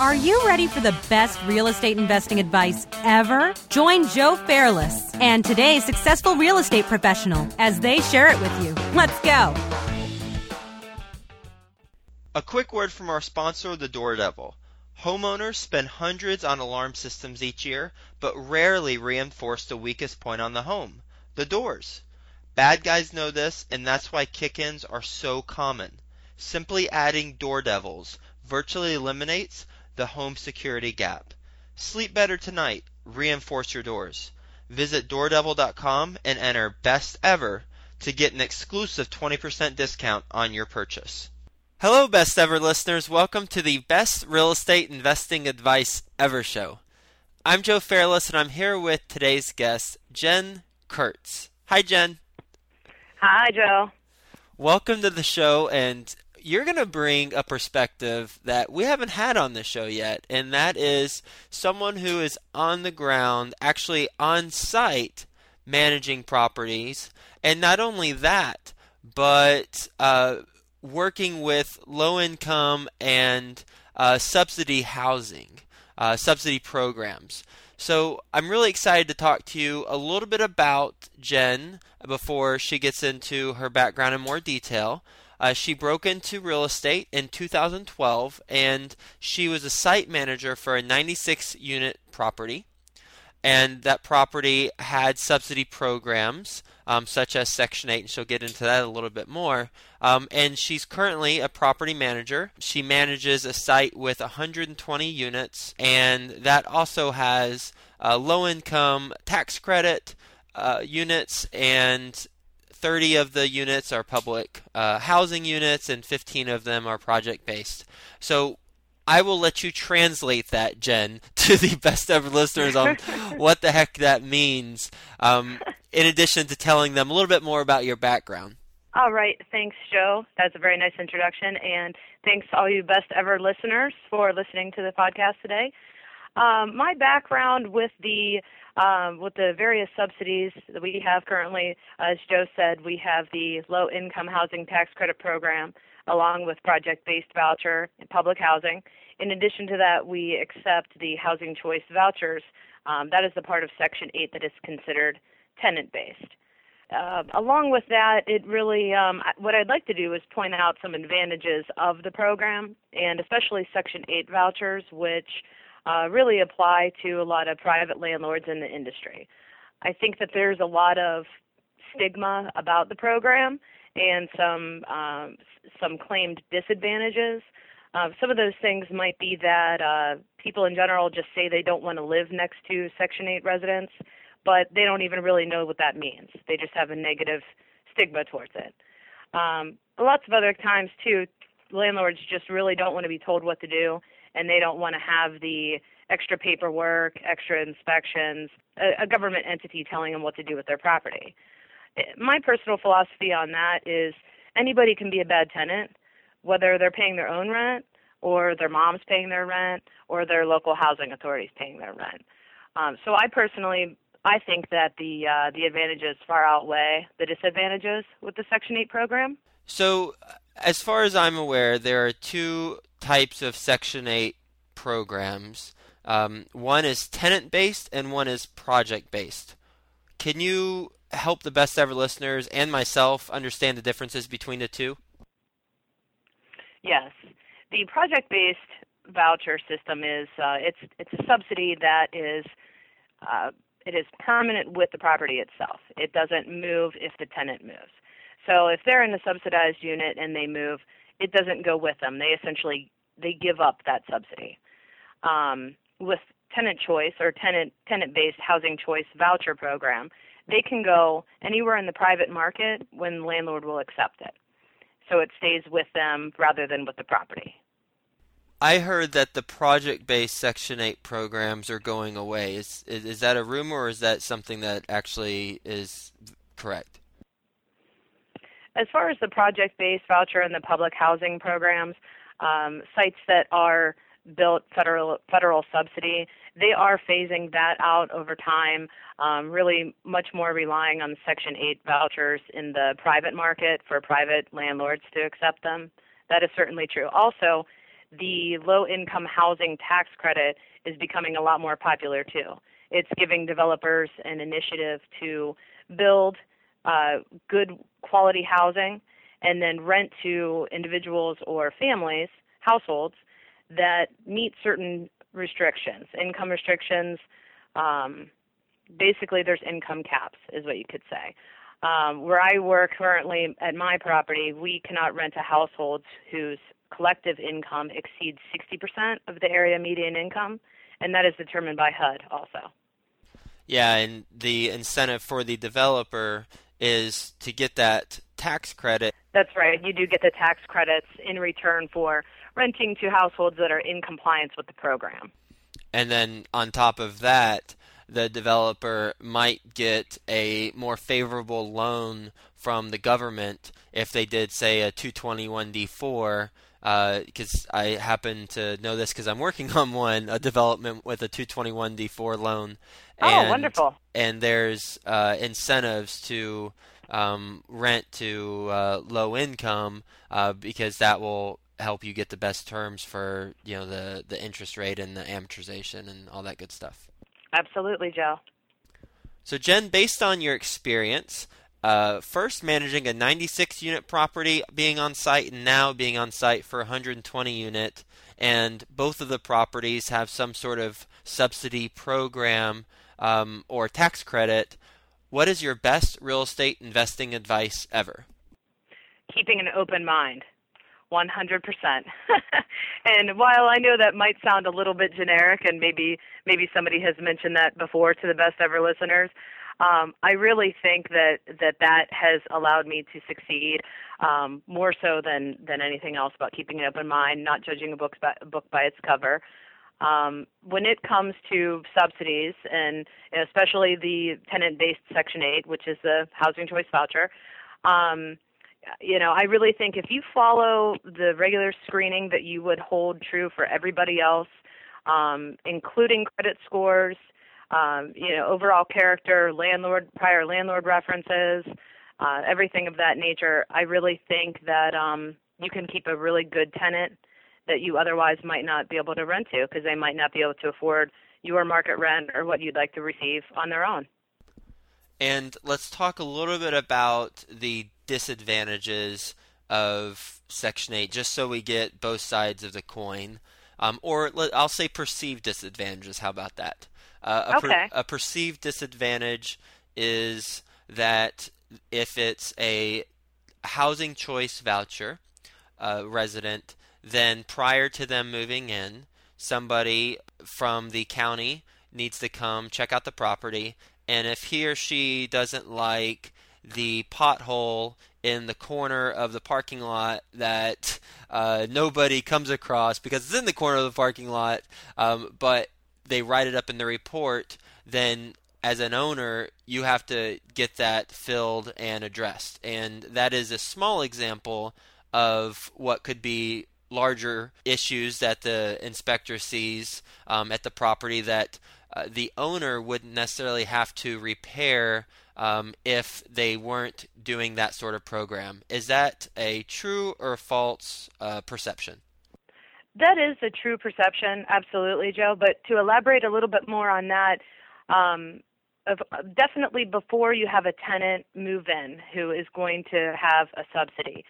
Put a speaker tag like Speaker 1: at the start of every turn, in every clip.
Speaker 1: Are you ready for the best real estate investing advice ever? Join Joe Fairless and today's successful real estate professional as they share it with you. Let's go.
Speaker 2: A quick word from our sponsor, the Door Devil. Homeowners spend hundreds on alarm systems each year, but rarely reinforce the weakest point on the home the doors. Bad guys know this, and that's why kick ins are so common. Simply adding Door Devils virtually eliminates the home security gap. Sleep better tonight. Reinforce your doors. Visit doordevil.com and enter best ever to get an exclusive 20% discount on your purchase. Hello, best ever listeners. Welcome to the best real estate investing advice ever show. I'm Joe Fairless, and I'm here with today's guest, Jen Kurtz. Hi, Jen.
Speaker 3: Hi, Joe.
Speaker 2: Welcome to the show, and you're going to bring a perspective that we haven't had on the show yet, and that is someone who is on the ground, actually on site, managing properties. And not only that, but uh, working with low income and uh, subsidy housing, uh, subsidy programs. So I'm really excited to talk to you a little bit about Jen before she gets into her background in more detail. Uh, she broke into real estate in 2012 and she was a site manager for a 96 unit property. And that property had subsidy programs um, such as Section 8, and she'll get into that a little bit more. Um, and she's currently a property manager. She manages a site with 120 units, and that also has uh, low income tax credit uh, units and 30 of the units are public uh, housing units, and 15 of them are project based. So I will let you translate that, Jen, to the best ever listeners on what the heck that means, um, in addition to telling them a little bit more about your background.
Speaker 3: All right. Thanks, Joe. That's a very nice introduction. And thanks, all you best ever listeners, for listening to the podcast today. Um, my background with the um, with the various subsidies that we have currently, as Joe said, we have the low income housing tax credit program along with project based voucher and public housing. In addition to that, we accept the housing choice vouchers. Um, that is the part of Section 8 that is considered tenant based. Uh, along with that, it really, um, what I'd like to do is point out some advantages of the program, and especially Section 8 vouchers, which uh, really apply to a lot of private landlords in the industry. I think that there's a lot of stigma about the program and some um, some claimed disadvantages. Uh, some of those things might be that uh, people in general just say they don't want to live next to Section 8 residents, but they don't even really know what that means. They just have a negative stigma towards it. Um, lots of other times, too, landlords just really don't want to be told what to do and they don't want to have the extra paperwork, extra inspections, a, a government entity telling them what to do with their property. My personal philosophy on that is anybody can be a bad tenant, whether they're paying their own rent or their mom's paying their rent or their local housing authorities paying their rent. Um, so I personally I think that the uh, the advantages far outweigh the disadvantages with the Section 8 program.
Speaker 2: So, as far as I'm aware, there are two types of Section 8 programs. Um, one is tenant based and one is project based. Can you help the best ever listeners and myself understand the differences between the two?
Speaker 3: Yes. The project based voucher system is uh, it's it's a subsidy that is uh, it is permanent with the property itself. It doesn't move if the tenant moves. So if they're in a subsidized unit and they move, it doesn't go with them. They essentially they give up that subsidy. Um, with tenant choice or tenant tenant based housing choice voucher program, they can go anywhere in the private market when the landlord will accept it. So it stays with them rather than with the property.
Speaker 2: I heard that the project based Section 8 programs are going away. Is, is, is that a rumor or is that something that actually is correct?
Speaker 3: As far as the project based voucher and the public housing programs, um, sites that are built federal federal subsidy, they are phasing that out over time. Um, really, much more relying on Section 8 vouchers in the private market for private landlords to accept them. That is certainly true. Also, the low income housing tax credit is becoming a lot more popular too. It's giving developers an initiative to build uh, good quality housing and then rent to individuals or families, households that meet certain restrictions, income restrictions. Um, basically, there's income caps, is what you could say. Um, where I work currently at my property, we cannot rent to households whose collective income exceeds 60% of the area median income, and that is determined by HUD also.
Speaker 2: Yeah, and the incentive for the developer is to get that tax credit.
Speaker 3: That's right. You do get the tax credits in return for renting to households that are in compliance with the program.
Speaker 2: And then on top of that, the developer might get a more favorable loan from the government if they did, say, a 221D4. Because uh, I happen to know this because I'm working on one, a development with a 221D4 loan.
Speaker 3: Oh,
Speaker 2: and,
Speaker 3: oh, wonderful!
Speaker 2: And there's uh, incentives to um, rent to uh, low income uh, because that will help you get the best terms for you know the the interest rate and the amortization and all that good stuff.
Speaker 3: Absolutely, Joe.
Speaker 2: So, Jen, based on your experience, uh, first managing a 96 unit property, being on site, and now being on site for 120 unit, and both of the properties have some sort of subsidy program um, or tax credit. What is your best real estate investing advice ever?
Speaker 3: Keeping an open mind. 100%. and while I know that might sound a little bit generic and maybe maybe somebody has mentioned that before to the best ever listeners, um, I really think that, that that has allowed me to succeed um, more so than, than anything else about keeping an open mind, not judging a book by, a book by its cover. Um, when it comes to subsidies, and especially the tenant-based Section 8, which is the housing choice voucher, um, you know, I really think if you follow the regular screening that you would hold true for everybody else, um, including credit scores, um, you know, overall character, landlord, prior landlord references, uh, everything of that nature, I really think that um, you can keep a really good tenant that you otherwise might not be able to rent to because they might not be able to afford your market rent or what you'd like to receive on their own.
Speaker 2: And let's talk a little bit about the disadvantages of Section 8, just so we get both sides of the coin. Um, or I'll say perceived disadvantages. How about that?
Speaker 3: Uh, a, okay.
Speaker 2: per, a perceived disadvantage is that if it's a housing choice voucher uh, resident, then prior to them moving in, somebody from the county needs to come check out the property. And if he or she doesn't like the pothole in the corner of the parking lot that uh, nobody comes across because it's in the corner of the parking lot, um, but they write it up in the report, then as an owner, you have to get that filled and addressed. And that is a small example of what could be larger issues that the inspector sees um, at the property that uh, the owner wouldn't necessarily have to repair um, if they weren't doing that sort of program. Is that a true or false uh, perception?
Speaker 3: That is a true perception, absolutely, Joe. But to elaborate a little bit more on that, um, definitely before you have a tenant move in who is going to have a subsidy.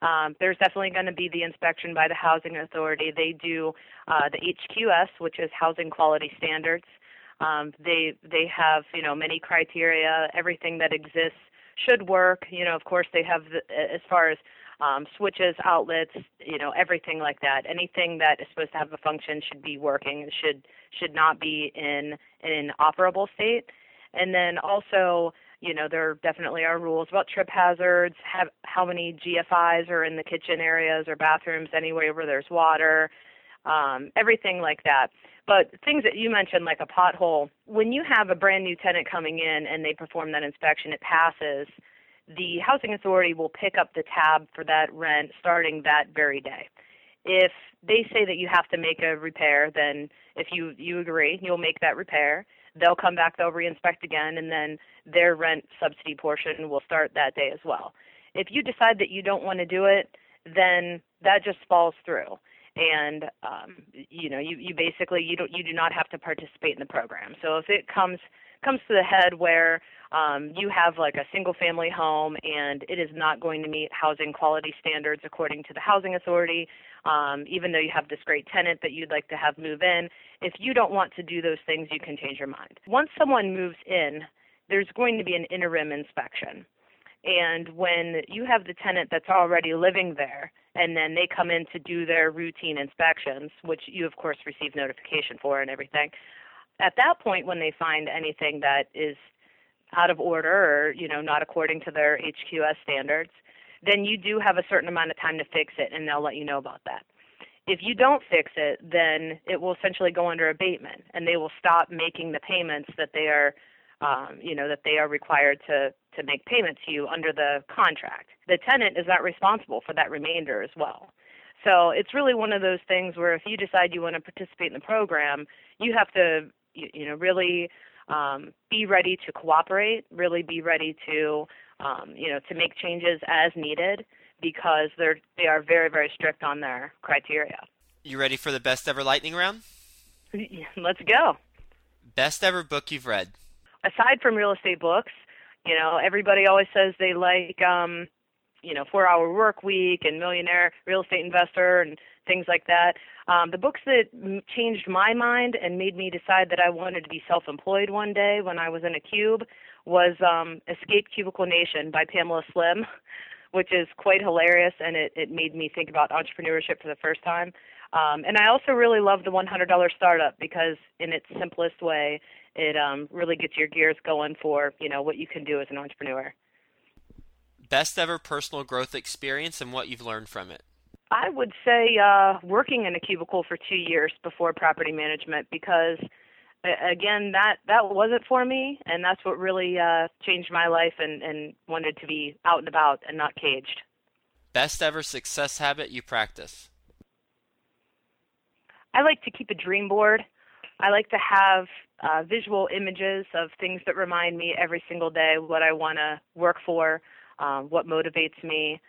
Speaker 3: Um, there's definitely going to be the inspection by the housing authority. They do uh, the HQS, which is Housing Quality Standards. Um, they they have you know many criteria. Everything that exists should work. You know, of course, they have the, as far as um, switches, outlets, you know, everything like that. Anything that is supposed to have a function should be working. should should not be in, an operable state. And then also, you know, there definitely are rules about trip hazards, have, how many GFIs are in the kitchen areas or bathrooms, anywhere where there's water, um, everything like that. But things that you mentioned, like a pothole, when you have a brand new tenant coming in and they perform that inspection, it passes. The housing authority will pick up the tab for that rent starting that very day. If they say that you have to make a repair, then if you you agree, you'll make that repair. They'll come back, they'll reinspect again, and then their rent subsidy portion will start that day as well. If you decide that you don't want to do it, then that just falls through and um, you know you, you basically you don't you do not have to participate in the program. So if it comes comes to the head where um, you have like a single family home and it is not going to meet housing quality standards according to the housing authority, um, even though you have this great tenant that you'd like to have move in, if you don't want to do those things, you can change your mind. Once someone moves in, there's going to be an interim inspection. And when you have the tenant that's already living there, and then they come in to do their routine inspections, which you of course receive notification for and everything, at that point when they find anything that is out of order or you know not according to their HQS standards, then you do have a certain amount of time to fix it, and they'll let you know about that. If you don't fix it, then it will essentially go under abatement, and they will stop making the payments that they are, um, you know, that they are required to to make payment to you under the contract. The tenant is not responsible for that remainder as well. So it's really one of those things where if you decide you want to participate in the program, you have to, you, know, really um, be ready to cooperate, really be ready to, um, you know, to make changes as needed because they're they are very very strict on their criteria.
Speaker 2: You ready for the best ever lightning round?
Speaker 3: Let's go.
Speaker 2: Best ever book you've read?
Speaker 3: Aside from real estate books, you know, everybody always says they like, um, you know, Four Hour Work Week and Millionaire Real Estate Investor and things like that. Um, the books that m- changed my mind and made me decide that I wanted to be self-employed one day when I was in a cube was um, Escape Cubicle Nation by Pamela Slim, which is quite hilarious and it, it made me think about entrepreneurship for the first time. Um, and I also really love the $100 startup because in its simplest way, it um, really gets your gears going for you know what you can do as an entrepreneur.
Speaker 2: Best ever personal growth experience and what you've learned from it.
Speaker 3: I would say uh, working in a cubicle for two years before property management because again that that wasn't for me and that's what really uh, changed my life and, and wanted to be out and about and not caged.
Speaker 2: Best ever success habit you practice.
Speaker 3: I like to keep a dream board. I like to have uh, visual images of things that remind me every single day what I want to work for, um, what motivates me.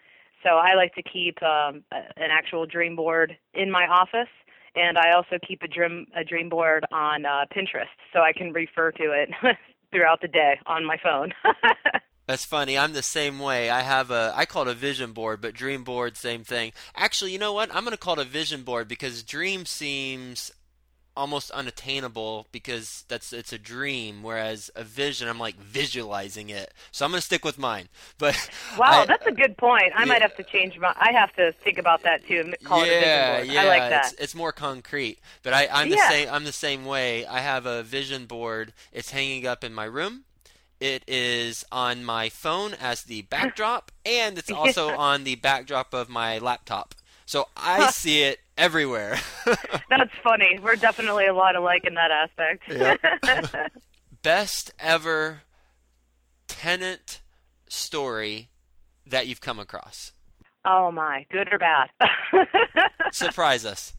Speaker 3: So I like to keep um, an actual dream board in my office, and I also keep a dream a dream board on uh, Pinterest so I can refer to it throughout the day on my phone.
Speaker 2: That's funny. I'm the same way. I have a I call it a vision board, but dream board same thing. Actually, you know what? I'm going to call it a vision board because dream seems almost unattainable because that's it's a dream whereas a vision i'm like visualizing it. So i'm going to stick with mine. But
Speaker 3: wow I, that's a good point. I yeah. might have to change my i have to think about that too call
Speaker 2: yeah,
Speaker 3: it a vision board.
Speaker 2: yeah
Speaker 3: i like that.
Speaker 2: it's, it's more concrete. But i i'm the
Speaker 3: yeah.
Speaker 2: same i'm the same way. I have a vision board. It's hanging up in my room. It is on my phone as the backdrop and it's also on the backdrop of my laptop. So I see it everywhere.
Speaker 3: That's funny. We're definitely a lot alike in that aspect.
Speaker 2: Yep. Best ever tenant story that you've come across?
Speaker 3: Oh my, good or bad?
Speaker 2: Surprise us.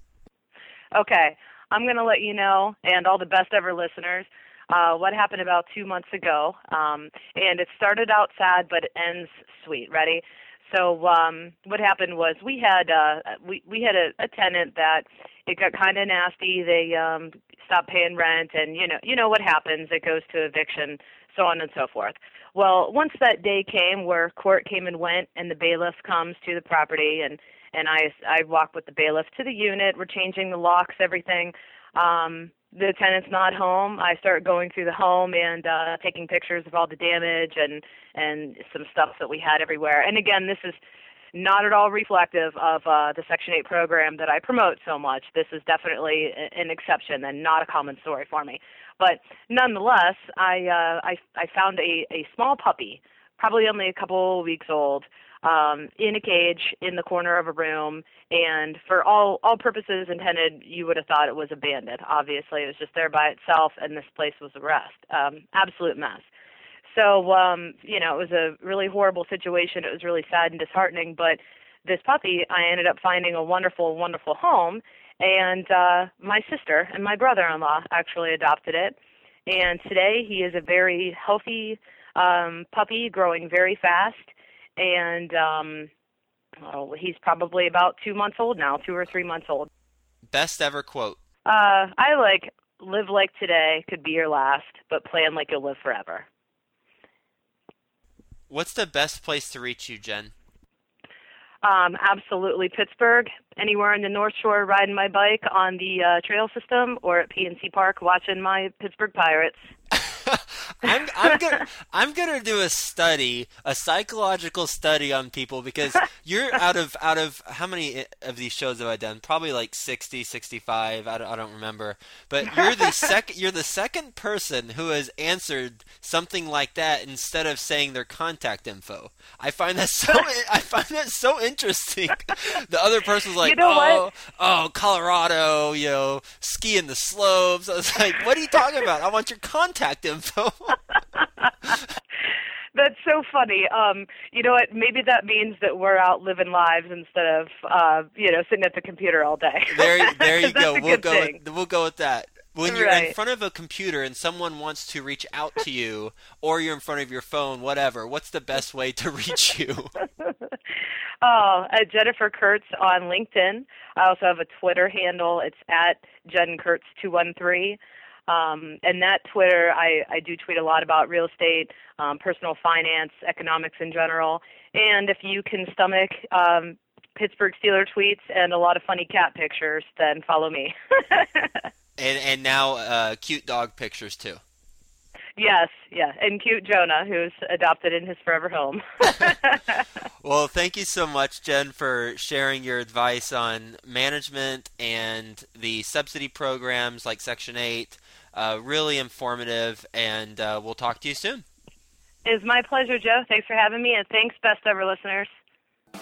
Speaker 3: Okay, I'm going to let you know, and all the best ever listeners, uh, what happened about two months ago. Um, and it started out sad, but it ends sweet. Ready? So um, what happened was we had uh, we we had a, a tenant that it got kind of nasty. They um, stopped paying rent, and you know you know what happens. It goes to eviction, so on and so forth. Well, once that day came where court came and went, and the bailiff comes to the property, and and I I walk with the bailiff to the unit. We're changing the locks, everything. Um, the tenant's not home, I start going through the home and uh, taking pictures of all the damage and and some stuff that we had everywhere. And again, this is not at all reflective of uh, the Section 8 program that I promote so much. This is definitely an exception and not a common story for me. But nonetheless, I uh, I, I found a, a small puppy, probably only a couple weeks old, um, in a cage in the corner of a room, and for all all purposes intended, you would have thought it was abandoned. Obviously, it was just there by itself, and this place was a rest. Um, absolute mess. So, um, you know, it was a really horrible situation. It was really sad and disheartening. But this puppy, I ended up finding a wonderful, wonderful home, and uh, my sister and my brother-in-law actually adopted it. And today, he is a very healthy um, puppy, growing very fast and um, oh, he's probably about two months old now, two or three months old.
Speaker 2: Best ever quote.
Speaker 3: Uh, I like live like today could be your last, but plan like you'll live forever.
Speaker 2: What's the best place to reach you, Jen?
Speaker 3: Um, absolutely Pittsburgh. Anywhere in the North Shore, riding my bike on the uh, trail system, or at PNC Park watching my Pittsburgh Pirates.
Speaker 2: I'm, I'm gonna I'm gonna do a study, a psychological study on people because you're out of out of how many of these shows have I done? Probably like 60, 65. I don't, I don't remember. But you're the second you're the second person who has answered something like that instead of saying their contact info. I find that so I find that so interesting. The other person was like,
Speaker 3: You know
Speaker 2: "Oh,
Speaker 3: what?
Speaker 2: oh, Colorado, you know, skiing the slopes." I was like, "What are you talking about? I want your contact info."
Speaker 3: That's so funny. Um, you know what? Maybe that means that we're out living lives instead of, uh, you know, sitting at the computer all day.
Speaker 2: There, there you go. We'll go.
Speaker 3: thing.
Speaker 2: With, we'll go with that. When you're in front of a computer and someone wants to reach out to you, or you're in front of your phone, whatever. What's the best way to reach you?
Speaker 3: Oh, uh, Jennifer Kurtz on LinkedIn. I also have a Twitter handle. It's at Jen Kurtz two one three. Um, and that Twitter, I, I do tweet a lot about real estate, um, personal finance, economics in general. And if you can stomach um, Pittsburgh Steeler tweets and a lot of funny cat pictures, then follow me.
Speaker 2: and and now uh, cute dog pictures too.
Speaker 3: yes, yeah. And cute Jonah, who's adopted in his forever home.
Speaker 2: Well, thank you so much, Jen, for sharing your advice on management and the subsidy programs like Section Eight. Uh, really informative, and uh, we'll talk to you soon.
Speaker 3: it's my pleasure, Joe. Thanks for having me, and thanks, best ever listeners.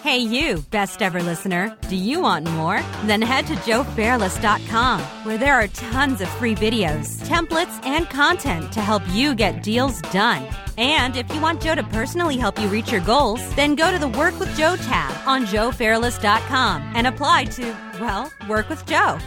Speaker 1: Hey, you, best ever listener. Do you want more? Then head to joefairless.com, where there are tons of free videos, templates, and content to help you get deals done. And if you want Joe to personally help you reach your goals, then go to the Work with Joe tab on joefairless.com and apply to, well, work with Joe.